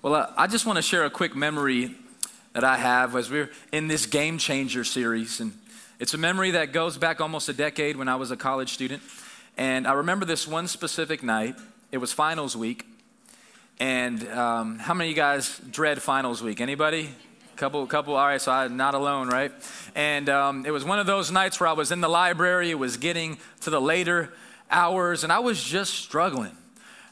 Well, I just want to share a quick memory that I have as we're in this Game Changer series. And it's a memory that goes back almost a decade when I was a college student. And I remember this one specific night. It was finals week. And um, how many of you guys dread finals week? Anybody? Couple, couple. All right, so I'm not alone, right? And um, it was one of those nights where I was in the library. It was getting to the later hours, and I was just struggling.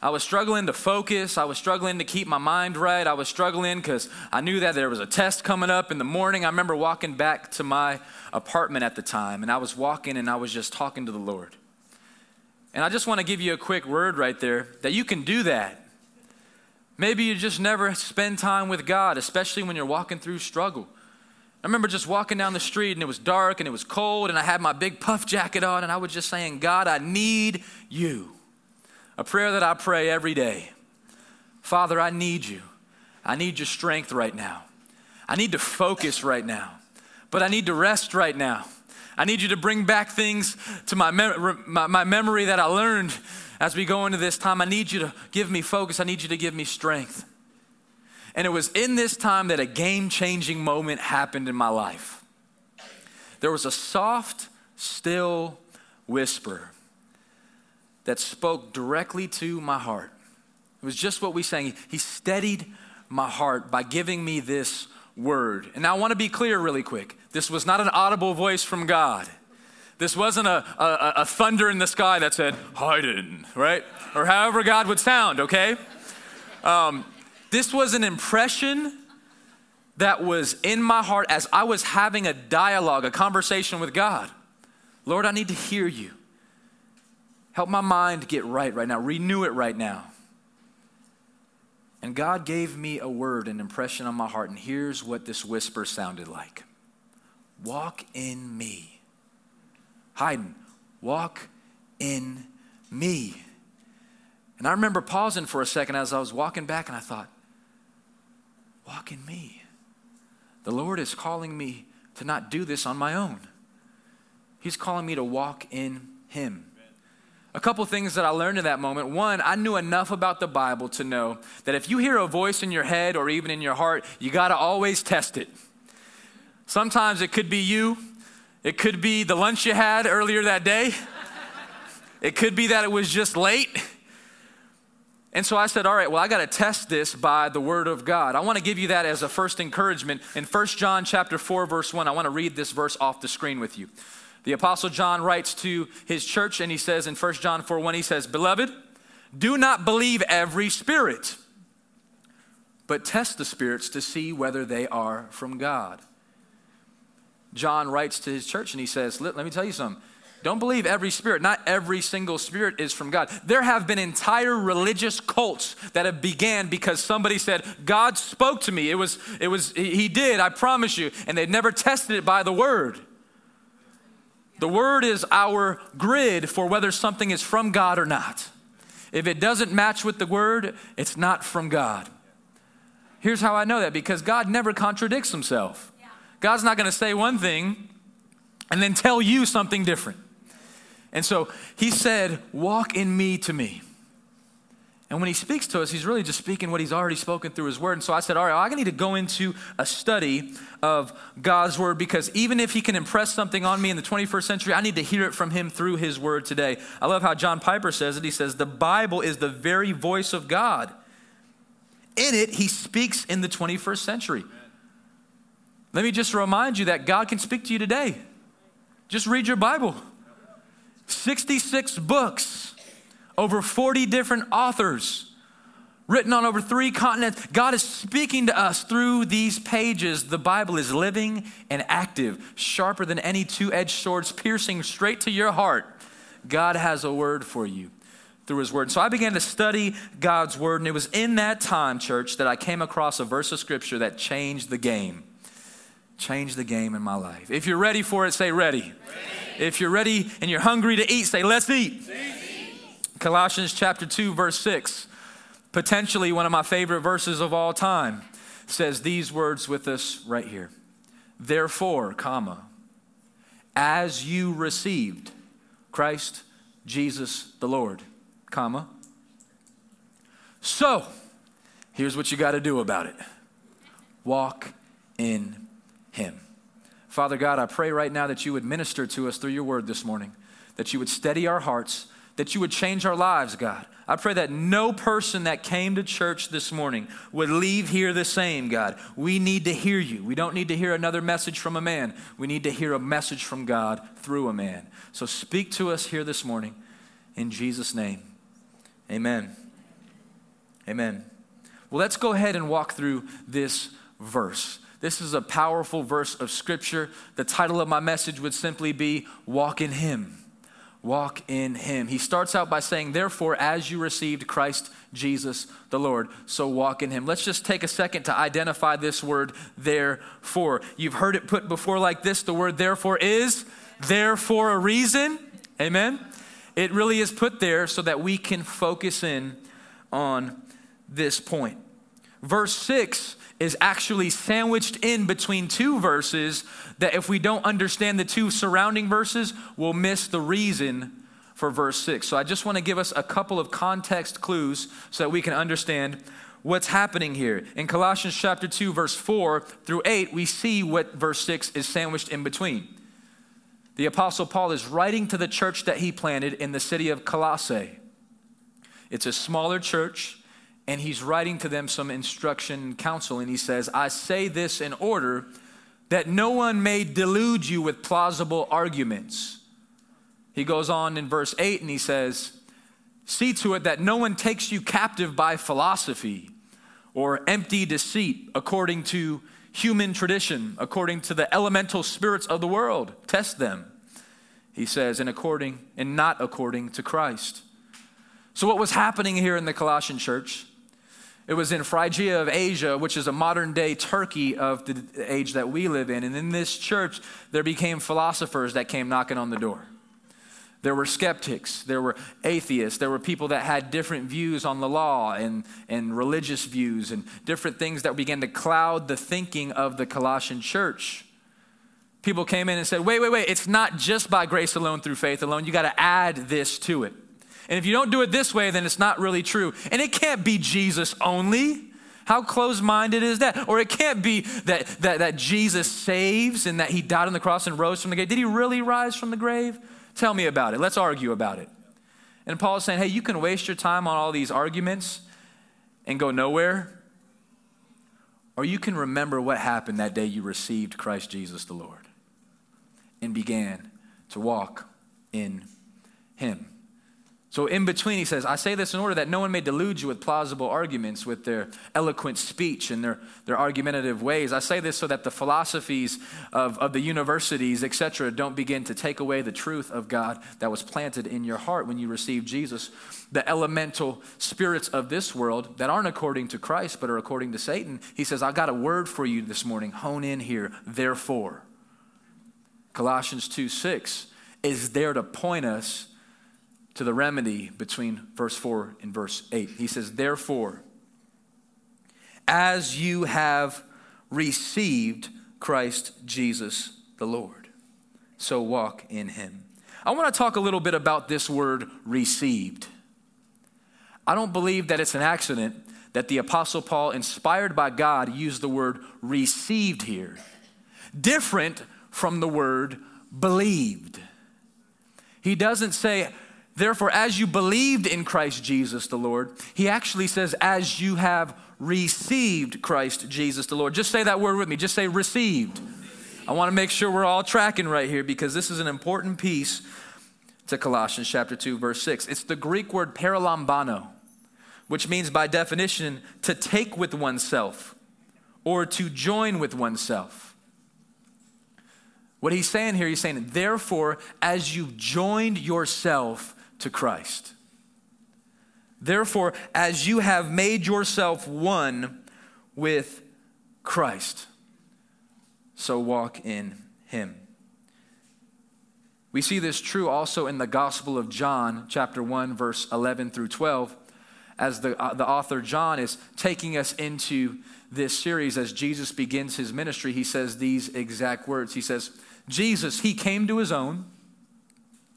I was struggling to focus. I was struggling to keep my mind right. I was struggling because I knew that there was a test coming up in the morning. I remember walking back to my apartment at the time, and I was walking and I was just talking to the Lord. And I just want to give you a quick word right there that you can do that. Maybe you just never spend time with God, especially when you're walking through struggle. I remember just walking down the street and it was dark and it was cold, and I had my big puff jacket on, and I was just saying, God, I need you a prayer that I pray every day. Father, I need you. I need your strength right now. I need to focus right now, but I need to rest right now. I need you to bring back things to my, mem- my, my memory that I learned as we go into this time. I need you to give me focus. I need you to give me strength. And it was in this time that a game changing moment happened in my life. There was a soft, still whisper that spoke directly to my heart. It was just what we sang. He steadied my heart by giving me this word. And I want to be clear really quick. This was not an audible voice from God. This wasn't a, a, a thunder in the sky that said, Hayden, right? Or however God would sound, okay? Um, this was an impression that was in my heart as I was having a dialogue, a conversation with God. Lord, I need to hear you. Help my mind get right right now. Renew it right now. And God gave me a word, an impression on my heart, and here's what this whisper sounded like Walk in me. Hayden, walk in me. And I remember pausing for a second as I was walking back, and I thought, Walk in me. The Lord is calling me to not do this on my own, He's calling me to walk in Him a couple things that I learned in that moment. One, I knew enough about the Bible to know that if you hear a voice in your head or even in your heart, you got to always test it. Sometimes it could be you, it could be the lunch you had earlier that day, it could be that it was just late. And so I said, all right, well, I got to test this by the word of God. I want to give you that as a first encouragement. In 1 John chapter 4 verse 1, I want to read this verse off the screen with you. The Apostle John writes to his church and he says in 1 John 4 1, he says, Beloved, do not believe every spirit, but test the spirits to see whether they are from God. John writes to his church and he says, Let, me tell you something. Don't believe every spirit. Not every single spirit is from God. There have been entire religious cults that have began because somebody said, God spoke to me. It was, it was, he did, I promise you. And they've never tested it by the word. The word is our grid for whether something is from God or not. If it doesn't match with the word, it's not from God. Here's how I know that because God never contradicts himself. God's not going to say one thing and then tell you something different. And so he said, Walk in me to me. And when he speaks to us, he's really just speaking what he's already spoken through his word. And so I said, All right, I need to go into a study of God's word because even if he can impress something on me in the 21st century, I need to hear it from him through his word today. I love how John Piper says it. He says, The Bible is the very voice of God. In it, he speaks in the 21st century. Let me just remind you that God can speak to you today. Just read your Bible 66 books over 40 different authors, written on over three continents. God is speaking to us through these pages. The Bible is living and active, sharper than any two edged swords, piercing straight to your heart. God has a word for you through his word. So I began to study God's word, and it was in that time, church, that I came across a verse of scripture that changed the game. Changed the game in my life. If you're ready for it, say ready. ready. If you're ready and you're hungry to eat, say let's eat. Let's eat. Colossians chapter 2 verse 6, potentially one of my favorite verses of all time, says these words with us right here. Therefore, comma, as you received Christ Jesus the Lord, comma, so Here's what you got to do about it walk in Him. Father God, I pray right now that you would minister to us through your word this morning, that you would steady our hearts, that you would change our lives, God. I pray that no person that came to church this morning would leave here the same, God. We need to hear you. We don't need to hear another message from a man. We need to hear a message from God through a man. So speak to us here this morning in Jesus' name. Amen. Amen. Well, let's go ahead and walk through this verse. This is a powerful verse of scripture. The title of my message would simply be Walk in Him. Walk in Him. He starts out by saying, Therefore, as you received Christ Jesus the Lord, so walk in Him. Let's just take a second to identify this word, therefore. You've heard it put before like this the word therefore is there for a reason. Amen. It really is put there so that we can focus in on this point. Verse 6 is actually sandwiched in between two verses that if we don't understand the two surrounding verses, we'll miss the reason for verse 6. So I just want to give us a couple of context clues so that we can understand what's happening here. In Colossians chapter 2 verse 4 through 8, we see what verse 6 is sandwiched in between. The apostle Paul is writing to the church that he planted in the city of Colossae. It's a smaller church and he's writing to them some instruction and counsel. And he says, I say this in order that no one may delude you with plausible arguments. He goes on in verse 8 and he says, See to it that no one takes you captive by philosophy or empty deceit according to human tradition, according to the elemental spirits of the world. Test them, he says, and according and not according to Christ. So, what was happening here in the Colossian church it was in Phrygia of Asia, which is a modern day Turkey of the age that we live in. And in this church, there became philosophers that came knocking on the door. There were skeptics, there were atheists, there were people that had different views on the law and, and religious views and different things that began to cloud the thinking of the Colossian church. People came in and said, wait, wait, wait, it's not just by grace alone through faith alone. You got to add this to it. And if you don't do it this way, then it's not really true. And it can't be Jesus only. How close minded is that? Or it can't be that, that, that Jesus saves and that he died on the cross and rose from the grave. Did he really rise from the grave? Tell me about it. Let's argue about it. And Paul is saying, hey, you can waste your time on all these arguments and go nowhere. Or you can remember what happened that day you received Christ Jesus the Lord and began to walk in him. So, in between, he says, I say this in order that no one may delude you with plausible arguments, with their eloquent speech and their, their argumentative ways. I say this so that the philosophies of, of the universities, etc., don't begin to take away the truth of God that was planted in your heart when you received Jesus. The elemental spirits of this world that aren't according to Christ, but are according to Satan. He says, I got a word for you this morning. Hone in here. Therefore, Colossians 2 6 is there to point us to the remedy between verse 4 and verse 8. He says, Therefore, as you have received Christ Jesus the Lord, so walk in him. I want to talk a little bit about this word received. I don't believe that it's an accident that the Apostle Paul, inspired by God, used the word received here, different from the word believed. He doesn't say, Therefore, as you believed in Christ Jesus the Lord, he actually says, as you have received Christ Jesus the Lord. Just say that word with me. Just say received. I want to make sure we're all tracking right here because this is an important piece to Colossians chapter 2, verse 6. It's the Greek word paralambano, which means by definition to take with oneself or to join with oneself. What he's saying here, he's saying, therefore, as you've joined yourself to Christ. Therefore, as you have made yourself one with Christ, so walk in him. We see this true also in the Gospel of John, chapter 1, verse 11 through 12, as the, uh, the author John is taking us into this series as Jesus begins his ministry. He says these exact words. He says, Jesus, he came to his own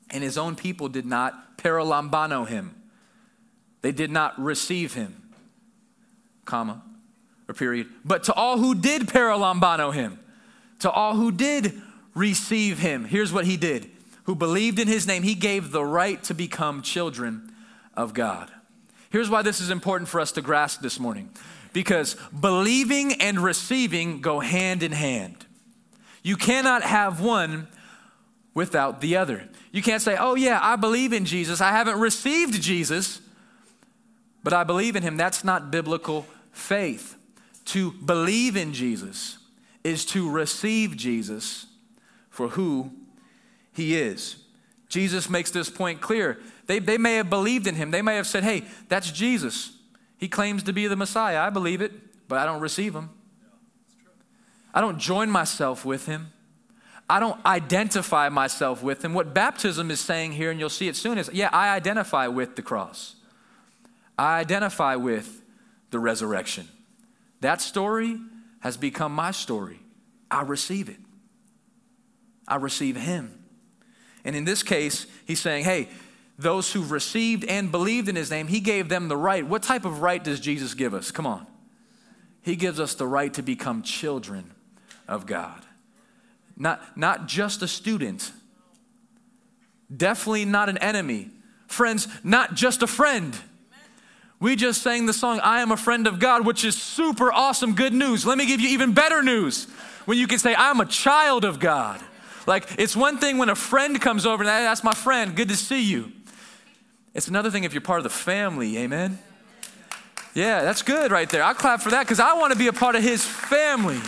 and his own people did not paralambano him. They did not receive him. comma, or period. But to all who did paralambano him, to all who did receive him, here's what he did. Who believed in his name, he gave the right to become children of God. Here's why this is important for us to grasp this morning because believing and receiving go hand in hand. You cannot have one without the other. You can't say, oh, yeah, I believe in Jesus. I haven't received Jesus, but I believe in him. That's not biblical faith. To believe in Jesus is to receive Jesus for who he is. Jesus makes this point clear. They, they may have believed in him. They may have said, hey, that's Jesus. He claims to be the Messiah. I believe it, but I don't receive him. I don't join myself with him. I don't identify myself with him. What baptism is saying here, and you'll see it soon, is yeah, I identify with the cross. I identify with the resurrection. That story has become my story. I receive it. I receive him. And in this case, he's saying, hey, those who received and believed in his name, he gave them the right. What type of right does Jesus give us? Come on. He gives us the right to become children of God. Not, not just a student, definitely not an enemy. Friends, not just a friend. We just sang the song, I am a friend of God, which is super awesome, good news. Let me give you even better news when you can say, I'm a child of God. Like, it's one thing when a friend comes over and that's my friend, good to see you. It's another thing if you're part of the family, amen? Yeah, that's good right there. I clap for that because I want to be a part of his family.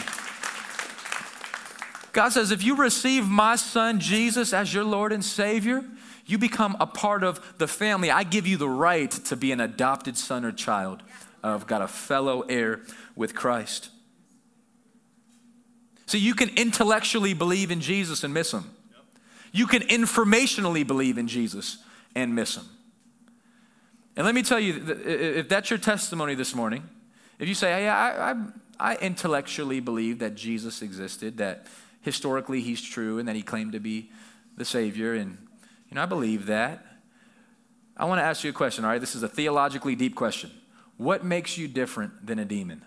God says, if you receive my son Jesus as your Lord and Savior, you become a part of the family. I give you the right to be an adopted son or child uh, of God, a fellow heir with Christ. So you can intellectually believe in Jesus and miss him. You can informationally believe in Jesus and miss him. And let me tell you, if that's your testimony this morning, if you say, hey, I, I, I intellectually believe that Jesus existed, that historically he's true and that he claimed to be the Savior. And, you know, I believe that. I want to ask you a question, all right? This is a theologically deep question. What makes you different than a demon?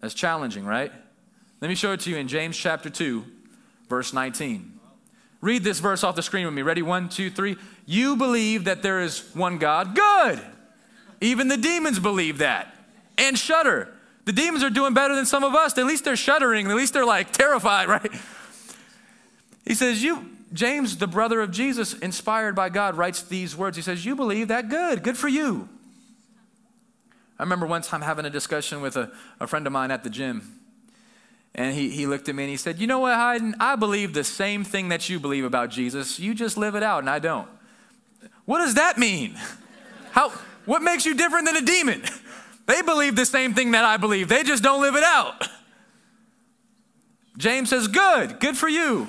That's challenging, right? Let me show it to you in James chapter 2, verse 19. Read this verse off the screen with me. Ready? One, two, three. You believe that there is one God. Good. Even the demons believe that and shudder. The demons are doing better than some of us. At least they're shuddering. At least they're like terrified, right? He says, You, James, the brother of Jesus, inspired by God, writes these words. He says, You believe that? Good. Good for you. I remember one time having a discussion with a, a friend of mine at the gym. And he, he looked at me and he said, You know what, Hayden? I believe the same thing that you believe about Jesus. You just live it out, and I don't. What does that mean? How, what makes you different than a demon? They believe the same thing that I believe, they just don't live it out. James says, Good, good for you.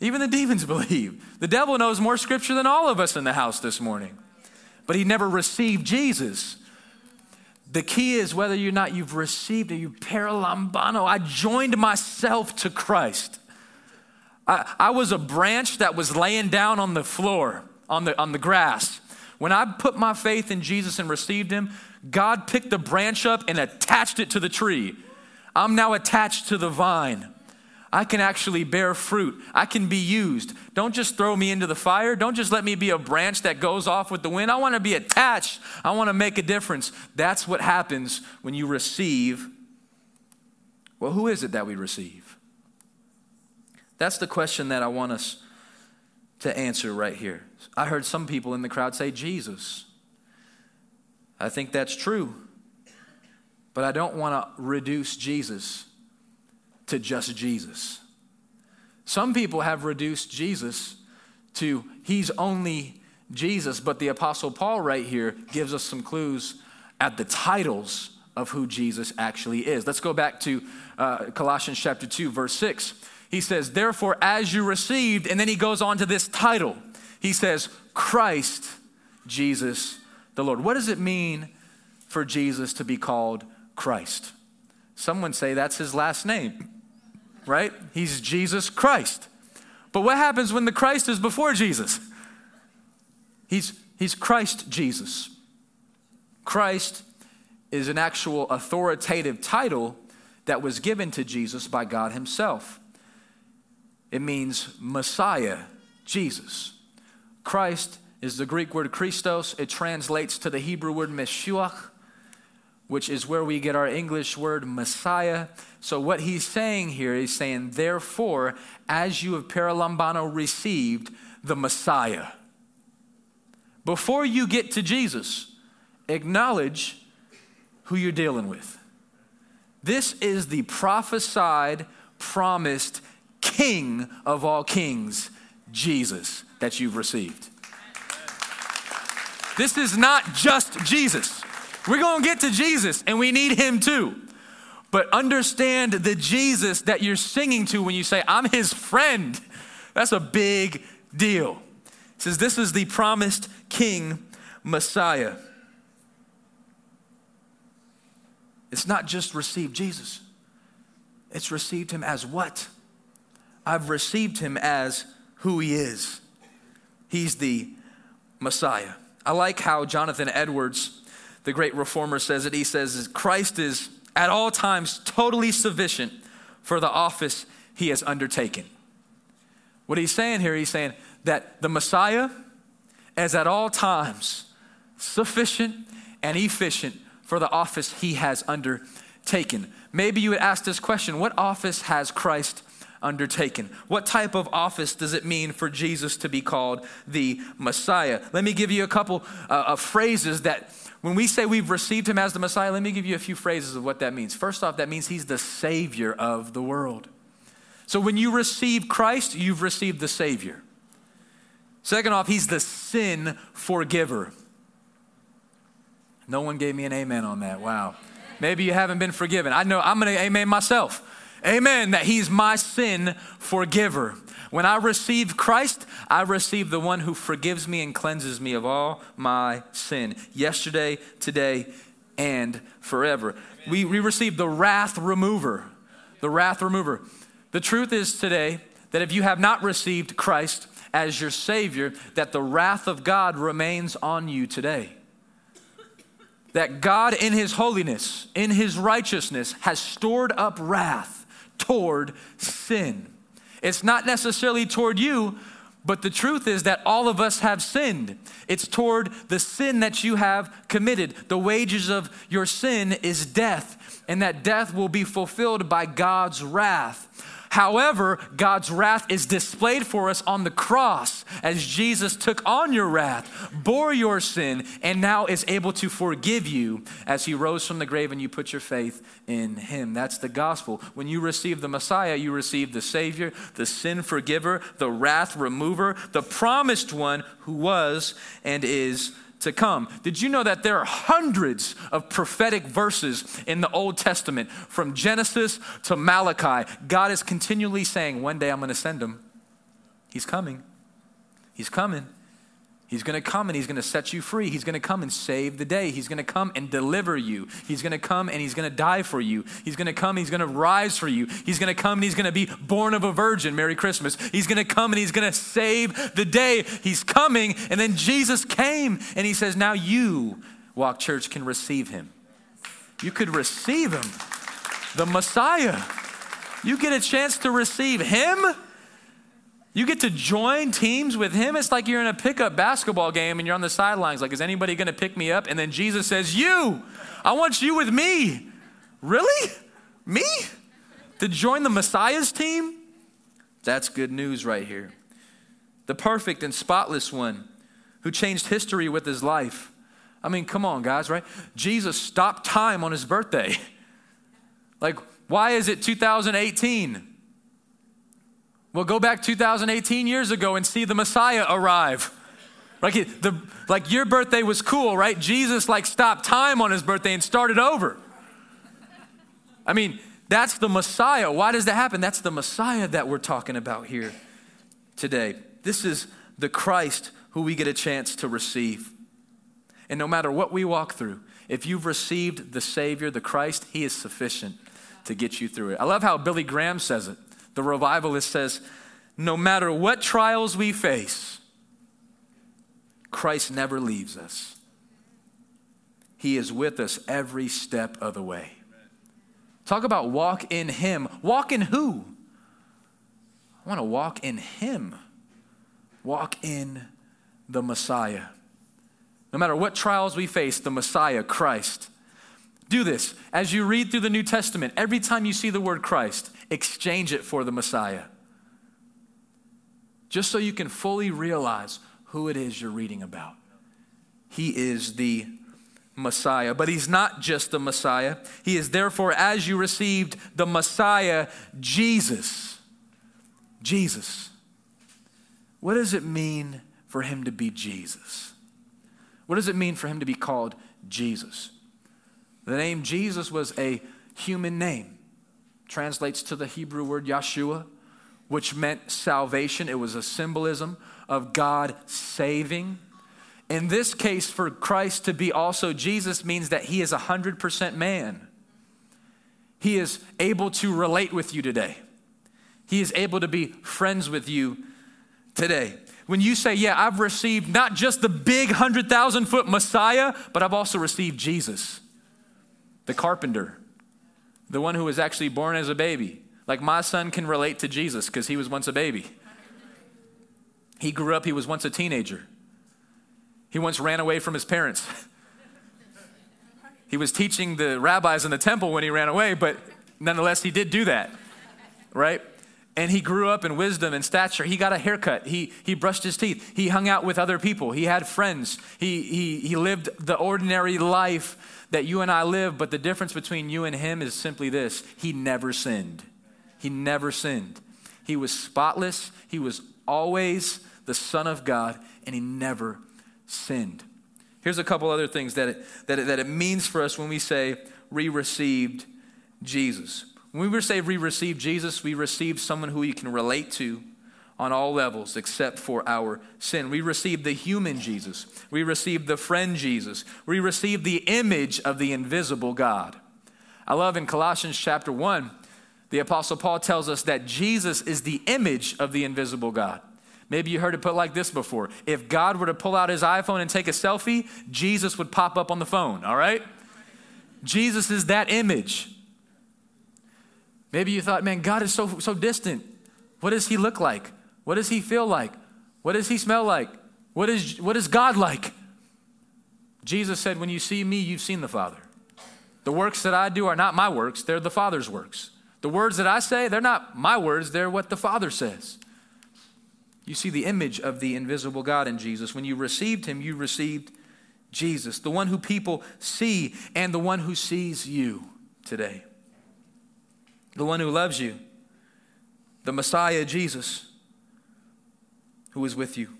Even the demons believe. The devil knows more scripture than all of us in the house this morning, but he never received Jesus. The key is whether or not you've received it, you paralambano. I joined myself to Christ. I, I was a branch that was laying down on the floor, on the, on the grass. When I put my faith in Jesus and received Him, God picked the branch up and attached it to the tree. I'm now attached to the vine. I can actually bear fruit. I can be used. Don't just throw me into the fire. Don't just let me be a branch that goes off with the wind. I want to be attached. I want to make a difference. That's what happens when you receive. Well, who is it that we receive? That's the question that I want us to answer right here. I heard some people in the crowd say Jesus. I think that's true. But I don't want to reduce Jesus to just Jesus. Some people have reduced Jesus to he's only Jesus, but the Apostle Paul right here gives us some clues at the titles of who Jesus actually is. Let's go back to uh, Colossians chapter 2, verse 6. He says, Therefore, as you received, and then he goes on to this title he says, Christ Jesus the Lord. What does it mean for Jesus to be called Christ? Someone say that's his last name, right? He's Jesus Christ. But what happens when the Christ is before Jesus? He's, he's Christ Jesus. Christ is an actual authoritative title that was given to Jesus by God Himself. It means Messiah, Jesus. Christ is the Greek word Christos. It translates to the Hebrew word Meshuach, which is where we get our English word Messiah. So, what he's saying here is saying, therefore, as you have paralambano received the Messiah, before you get to Jesus, acknowledge who you're dealing with. This is the prophesied, promised King of all kings, Jesus, that you've received. This is not just Jesus. We're going to get to Jesus and we need him too. But understand the Jesus that you're singing to when you say, I'm his friend. That's a big deal. Says, This is the promised King Messiah. It's not just received Jesus, it's received him as what? I've received him as who he is. He's the Messiah. I like how Jonathan Edwards, the great reformer, says it. He says, Christ is at all times totally sufficient for the office he has undertaken. What he's saying here, he's saying that the Messiah is at all times sufficient and efficient for the office he has undertaken. Maybe you would ask this question What office has Christ undertaken? What type of office does it mean for Jesus to be called the Messiah? Let me give you a couple uh, of phrases that, when we say we've received him as the Messiah, let me give you a few phrases of what that means. First off, that means he's the Savior of the world. So when you receive Christ, you've received the Savior. Second off, he's the sin forgiver. No one gave me an amen on that. Wow. Maybe you haven't been forgiven. I know I'm going to amen myself. Amen. That he's my sin forgiver. When I receive Christ, I receive the one who forgives me and cleanses me of all my sin. Yesterday, today, and forever. We, we receive the wrath remover. The wrath remover. The truth is today that if you have not received Christ as your Savior, that the wrath of God remains on you today that God, in His holiness, in His righteousness, has stored up wrath toward sin. It's not necessarily toward you, but the truth is that all of us have sinned. It's toward the sin that you have committed. The wages of your sin is death, and that death will be fulfilled by God's wrath. However, God's wrath is displayed for us on the cross as Jesus took on your wrath, bore your sin, and now is able to forgive you as he rose from the grave and you put your faith in him. That's the gospel. When you receive the Messiah, you receive the Savior, the sin forgiver, the wrath remover, the promised one who was and is to come. Did you know that there are hundreds of prophetic verses in the Old Testament from Genesis to Malachi? God is continually saying, One day I'm going to send him. He's coming. He's coming. He's going to come and he's going to set you free. He's going to come and save the day. He's going to come and deliver you. He's going to come and he's going to die for you. He's going to come and he's going to rise for you. He's going to come and he's going to be born of a virgin. Merry Christmas. He's going to come and he's going to save the day. He's coming. And then Jesus came and he says, Now you, Walk Church, can receive him. You could receive him, the Messiah. You get a chance to receive him you get to join teams with him. It's like you're in a pickup basketball game and you're on the sidelines. Like, is anybody going to pick me up? And then Jesus says, You, I want you with me. Really? Me? To join the Messiah's team? That's good news right here. The perfect and spotless one who changed history with his life. I mean, come on, guys, right? Jesus stopped time on his birthday. Like, why is it 2018? Well, go back 2018 years ago and see the Messiah arrive. Like, the, like your birthday was cool, right? Jesus like stopped time on his birthday and started over. I mean, that's the Messiah. Why does that happen? That's the Messiah that we're talking about here today. This is the Christ who we get a chance to receive. And no matter what we walk through, if you've received the Savior, the Christ, He is sufficient to get you through it. I love how Billy Graham says it. The revivalist says, no matter what trials we face, Christ never leaves us. He is with us every step of the way. Talk about walk in Him. Walk in who? I want to walk in Him. Walk in the Messiah. No matter what trials we face, the Messiah, Christ. Do this. As you read through the New Testament, every time you see the word Christ, exchange it for the Messiah. Just so you can fully realize who it is you're reading about. He is the Messiah. But he's not just the Messiah. He is therefore, as you received the Messiah, Jesus. Jesus. What does it mean for him to be Jesus? What does it mean for him to be called Jesus? The name Jesus was a human name. Translates to the Hebrew word Yeshua, which meant salvation. It was a symbolism of God saving. In this case, for Christ to be also Jesus means that he is 100% man. He is able to relate with you today. He is able to be friends with you today. When you say, Yeah, I've received not just the big 100,000 foot Messiah, but I've also received Jesus, the carpenter, the one who was actually born as a baby. Like my son can relate to Jesus because he was once a baby. He grew up, he was once a teenager. He once ran away from his parents. He was teaching the rabbis in the temple when he ran away, but nonetheless, he did do that, right? And he grew up in wisdom and stature. He got a haircut. He, he brushed his teeth. He hung out with other people. He had friends. He, he, he lived the ordinary life that you and I live. But the difference between you and him is simply this he never sinned. He never sinned. He was spotless. He was always the Son of God, and he never sinned. Here's a couple other things that it, that it, that it means for us when we say we received Jesus. When we say we received Jesus, we received someone who you can relate to on all levels except for our sin. We received the human Jesus. We received the friend Jesus. We received the image of the invisible God. I love in Colossians chapter 1, the Apostle Paul tells us that Jesus is the image of the invisible God. Maybe you heard it put like this before. If God were to pull out his iPhone and take a selfie, Jesus would pop up on the phone, all right? Jesus is that image. Maybe you thought, man, God is so, so distant. What does he look like? What does he feel like? What does he smell like? What is, what is God like? Jesus said, When you see me, you've seen the Father. The works that I do are not my works, they're the Father's works. The words that I say, they're not my words, they're what the Father says. You see the image of the invisible God in Jesus. When you received him, you received Jesus, the one who people see and the one who sees you today. The one who loves you, the Messiah Jesus, who is with you.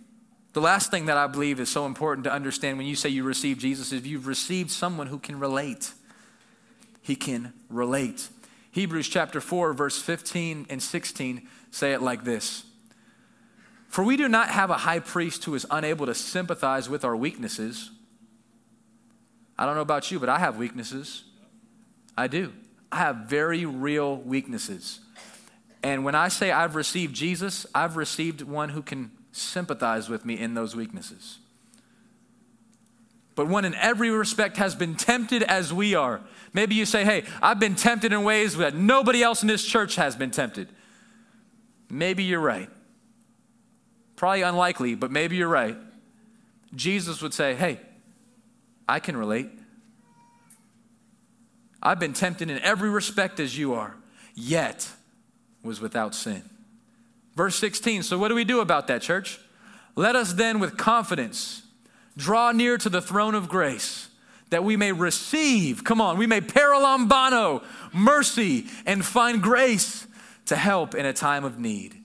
The last thing that I believe is so important to understand when you say you receive Jesus is you've received someone who can relate. He can relate. Hebrews chapter 4, verse 15 and 16 say it like this for we do not have a high priest who is unable to sympathize with our weaknesses. I don't know about you, but I have weaknesses. I do. I have very real weaknesses. And when I say I've received Jesus, I've received one who can sympathize with me in those weaknesses. But one in every respect has been tempted as we are. Maybe you say, hey, I've been tempted in ways that nobody else in this church has been tempted. Maybe you're right. Probably unlikely, but maybe you're right. Jesus would say, Hey, I can relate. I've been tempted in every respect as you are, yet was without sin. Verse 16. So, what do we do about that, church? Let us then, with confidence, draw near to the throne of grace that we may receive, come on, we may paralambano, mercy, and find grace to help in a time of need.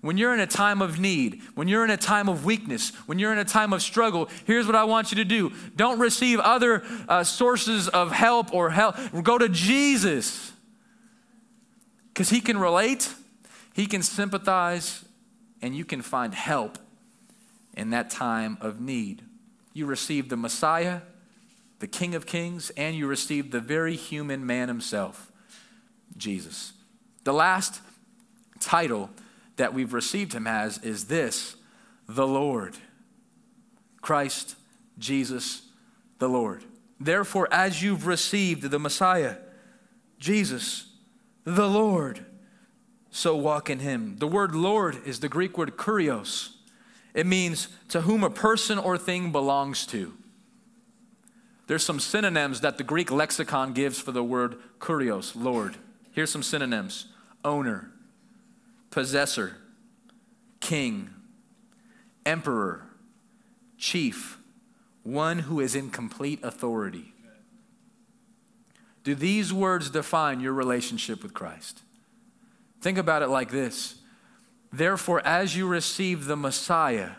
When you're in a time of need, when you're in a time of weakness, when you're in a time of struggle, here's what I want you to do. Don't receive other uh, sources of help or help. Go to Jesus because He can relate, He can sympathize, and you can find help in that time of need. You receive the Messiah, the King of Kings, and you receive the very human man Himself, Jesus. The last title that we've received him as is this the Lord. Christ, Jesus, the Lord. Therefore, as you've received the Messiah, Jesus, the Lord, so walk in him. The word Lord is the Greek word kurios. It means to whom a person or thing belongs to. There's some synonyms that the Greek lexicon gives for the word kurios, Lord. Here's some synonyms owner, possessor, king, emperor, chief, one who is in complete authority. Do these words define your relationship with Christ? Think about it like this Therefore, as you receive the Messiah,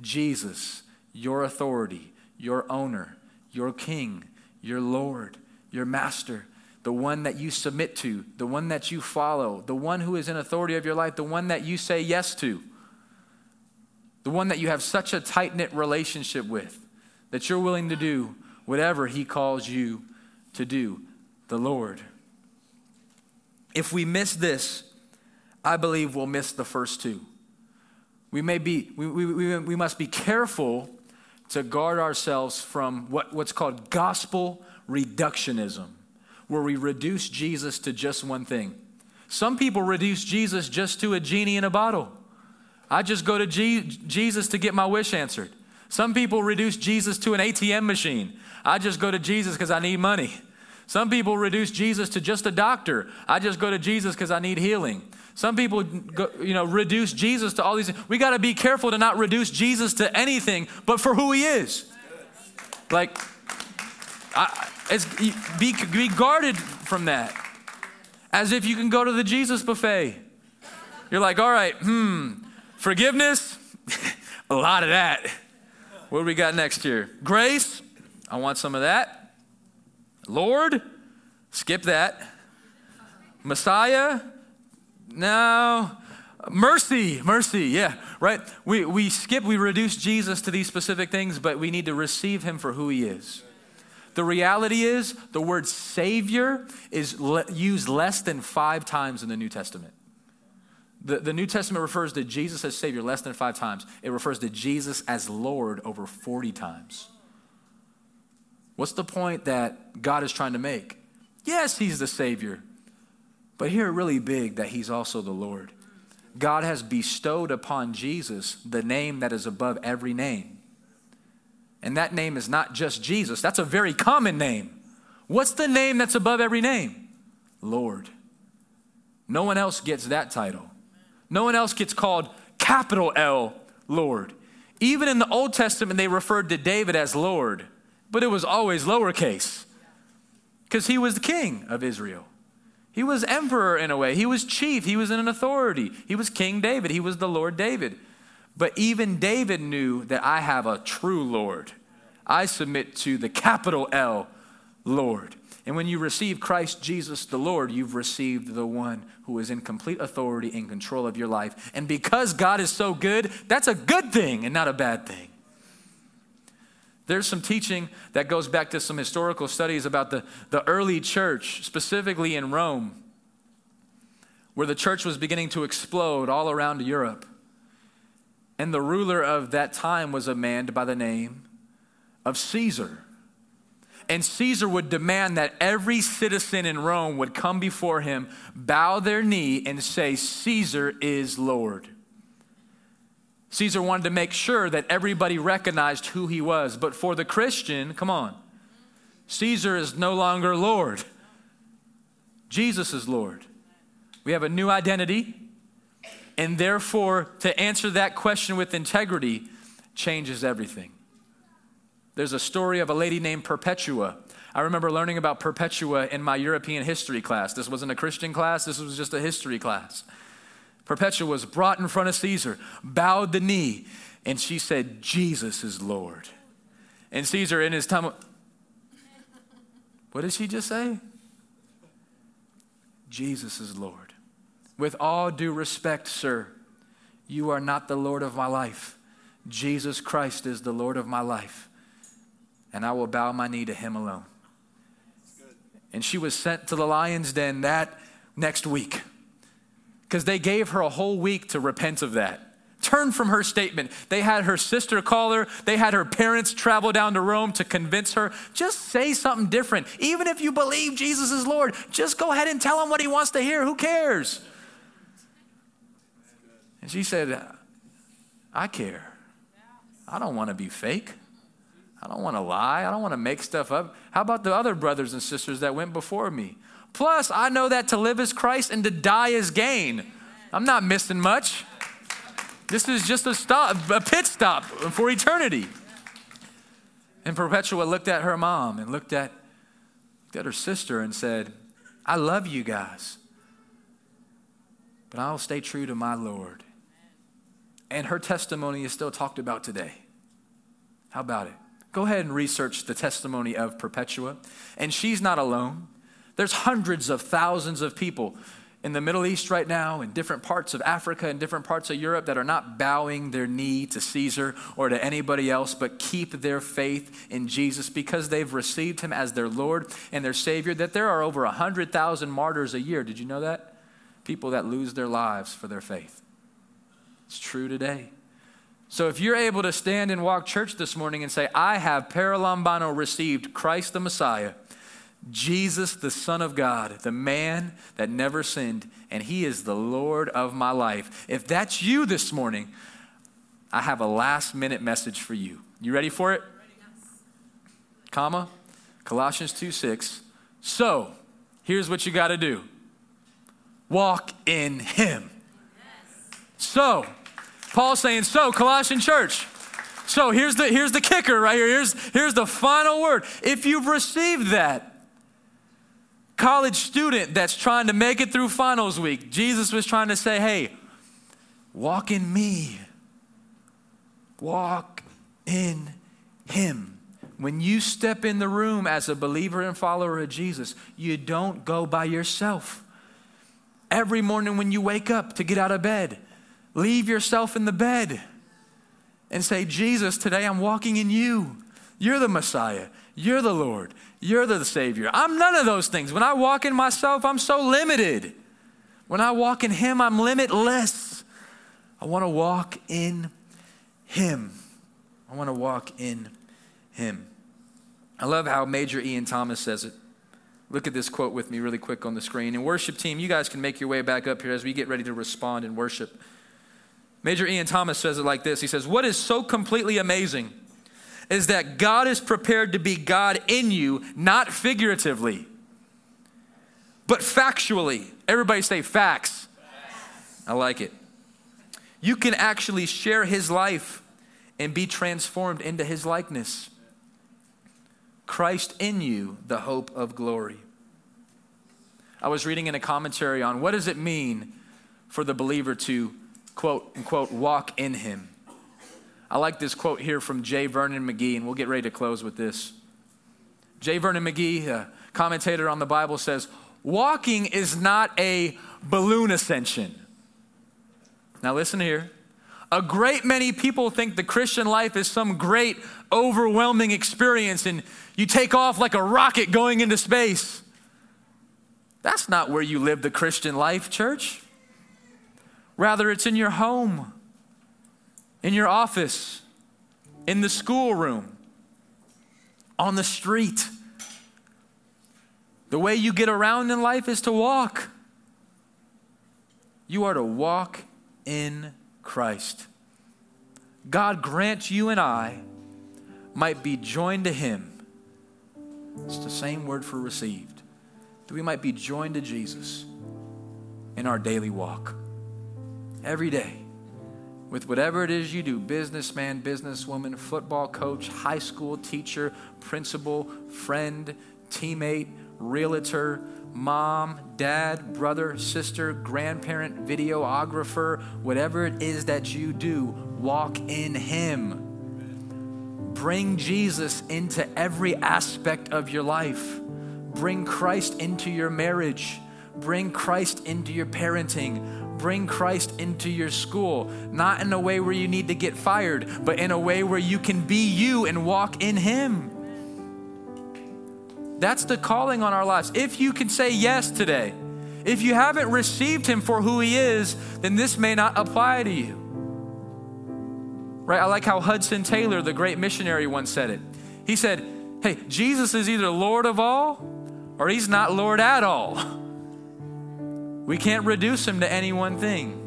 Jesus, your authority, your owner, your king, your Lord, your master, the one that you submit to, the one that you follow, the one who is in authority of your life, the one that you say yes to, the one that you have such a tight knit relationship with that you're willing to do whatever he calls you to do, the Lord. If we miss this, I believe we'll miss the first two. We may be, we, we, we, must be careful to guard ourselves from what, what's called gospel reductionism, where we reduce Jesus to just one thing. Some people reduce Jesus just to a genie in a bottle. I just go to G- Jesus to get my wish answered. Some people reduce Jesus to an ATM machine. I just go to Jesus because I need money. Some people reduce Jesus to just a doctor. I just go to Jesus because I need healing. Some people, you know, reduce Jesus to all these. We got to be careful to not reduce Jesus to anything, but for who He is. Like, I, it's, be, be guarded from that. As if you can go to the Jesus buffet. You're like, all right, hmm, forgiveness, a lot of that. What do we got next here? Grace, I want some of that. Lord, skip that. Messiah, no. Mercy, mercy, yeah, right? We, we skip, we reduce Jesus to these specific things, but we need to receive him for who he is. The reality is, the word Savior is le- used less than five times in the New Testament. The, the New Testament refers to Jesus as Savior less than five times. It refers to Jesus as Lord over 40 times. What's the point that God is trying to make? Yes, He's the Savior. But here, really big, that he's also the Lord. God has bestowed upon Jesus the name that is above every name. And that name is not just Jesus, that's a very common name. What's the name that's above every name? Lord. No one else gets that title. No one else gets called capital L, Lord. Even in the Old Testament, they referred to David as Lord, but it was always lowercase because he was the king of Israel. He was emperor in a way. He was chief. He was in an authority. He was King David. He was the Lord David. But even David knew that I have a true Lord. I submit to the capital L, Lord. And when you receive Christ Jesus the Lord, you've received the one who is in complete authority and control of your life. And because God is so good, that's a good thing and not a bad thing. There's some teaching that goes back to some historical studies about the, the early church, specifically in Rome, where the church was beginning to explode all around Europe. And the ruler of that time was a man by the name of Caesar. And Caesar would demand that every citizen in Rome would come before him, bow their knee, and say, Caesar is Lord. Caesar wanted to make sure that everybody recognized who he was. But for the Christian, come on, Caesar is no longer Lord. Jesus is Lord. We have a new identity, and therefore, to answer that question with integrity changes everything. There's a story of a lady named Perpetua. I remember learning about Perpetua in my European history class. This wasn't a Christian class, this was just a history class. Perpetua was brought in front of Caesar, bowed the knee, and she said, Jesus is Lord. And Caesar, in his time, what did she just say? Jesus is Lord. With all due respect, sir, you are not the Lord of my life. Jesus Christ is the Lord of my life, and I will bow my knee to him alone. And she was sent to the lion's den that next week because they gave her a whole week to repent of that, Turn from her statement. They had her sister call her, they had her parents travel down to Rome to convince her. Just say something different. Even if you believe Jesus is Lord, just go ahead and tell him what he wants to hear. Who cares? And she said, I care. I don't want to be fake. I don't want to lie. I don't want to make stuff up. How about the other brothers and sisters that went before me? Plus, I know that to live is Christ and to die is gain. I'm not missing much. This is just a stop, a pit stop for eternity. And Perpetua looked at her mom and looked at, looked at her sister and said, I love you guys, but I'll stay true to my Lord. And her testimony is still talked about today. How about it? Go ahead and research the testimony of Perpetua. And she's not alone. There's hundreds of thousands of people in the Middle East right now, in different parts of Africa and different parts of Europe that are not bowing their knee to Caesar or to anybody else, but keep their faith in Jesus because they've received him as their Lord and their Savior. That there are over 100,000 martyrs a year. Did you know that? People that lose their lives for their faith. It's true today. So if you're able to stand and walk church this morning and say, I have paralambano received Christ the Messiah Jesus, the Son of God, the man that never sinned, and he is the Lord of my life. If that's you this morning, I have a last minute message for you. You ready for it? Comma, Colossians 2 6. So, here's what you got to do walk in him. So, Paul's saying, so, Colossian church. So here's the here's the kicker right here. Here's here's the final word. If you've received that, college student that's trying to make it through finals week, Jesus was trying to say, hey, walk in me. Walk in him. When you step in the room as a believer and follower of Jesus, you don't go by yourself. Every morning when you wake up to get out of bed, leave yourself in the bed and say, Jesus, today I'm walking in you. You're the Messiah. You're the Lord. You're the Savior. I'm none of those things. When I walk in myself, I'm so limited. When I walk in Him, I'm limitless. I want to walk in Him. I want to walk in Him. I love how Major Ian Thomas says it. Look at this quote with me really quick on the screen. And worship team, you guys can make your way back up here as we get ready to respond in worship. Major Ian Thomas says it like this He says, What is so completely amazing is that God is prepared to be God in you, not figuratively, but factually. Everybody say facts. I like it. You can actually share his life and be transformed into his likeness. Christ in you, the hope of glory. I was reading in a commentary on what does it mean for the believer to quote unquote walk in him. I like this quote here from J. Vernon McGee, and we'll get ready to close with this. J. Vernon McGee, a commentator on the Bible, says, Walking is not a balloon ascension. Now, listen here. A great many people think the Christian life is some great, overwhelming experience, and you take off like a rocket going into space. That's not where you live the Christian life, church. Rather, it's in your home in your office, in the schoolroom, on the street. The way you get around in life is to walk. You are to walk in Christ. God grant you and I might be joined to Him. It's the same word for received. That we might be joined to Jesus in our daily walk every day with whatever it is you do businessman, businesswoman, football coach, high school teacher, principal, friend, teammate, realtor, mom, dad, brother, sister, grandparent, videographer, whatever it is that you do, walk in Him. Bring Jesus into every aspect of your life. Bring Christ into your marriage. Bring Christ into your parenting bring Christ into your school, not in a way where you need to get fired, but in a way where you can be you and walk in Him. That's the calling on our lives. If you can say yes today, if you haven't received Him for who He is, then this may not apply to you. Right? I like how Hudson Taylor, the great missionary, once said it. He said, Hey, Jesus is either Lord of all or he's not Lord at all. We can't reduce him to any one thing.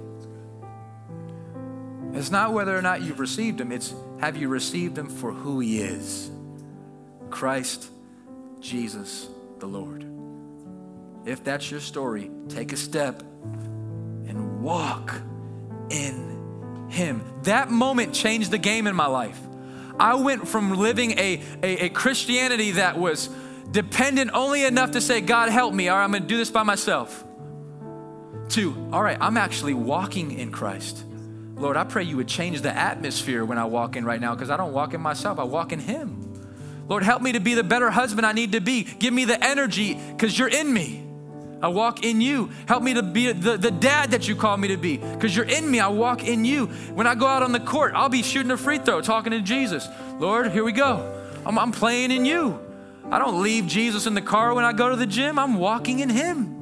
It's not whether or not you've received him, it's have you received him for who he is Christ Jesus the Lord. If that's your story, take a step and walk in him. That moment changed the game in my life. I went from living a, a, a Christianity that was dependent only enough to say, God, help me, or I'm going to do this by myself, to, all right, I'm actually walking in Christ. Lord, I pray you would change the atmosphere when I walk in right now because I don't walk in myself, I walk in Him. Lord, help me to be the better husband I need to be. Give me the energy because you're in me. I walk in you. Help me to be the, the dad that you call me to be because you're in me. I walk in you. When I go out on the court, I'll be shooting a free throw, talking to Jesus. Lord, here we go. I'm, I'm playing in you. I don't leave Jesus in the car when I go to the gym, I'm walking in Him.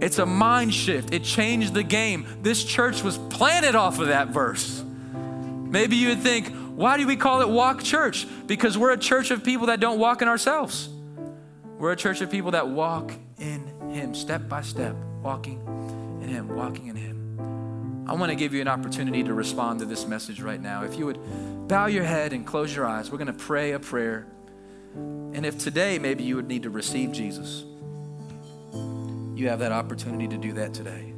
It's a mind shift. It changed the game. This church was planted off of that verse. Maybe you would think, why do we call it Walk Church? Because we're a church of people that don't walk in ourselves. We're a church of people that walk in Him, step by step, walking in Him, walking in Him. I want to give you an opportunity to respond to this message right now. If you would bow your head and close your eyes, we're going to pray a prayer. And if today maybe you would need to receive Jesus, you have that opportunity to do that today.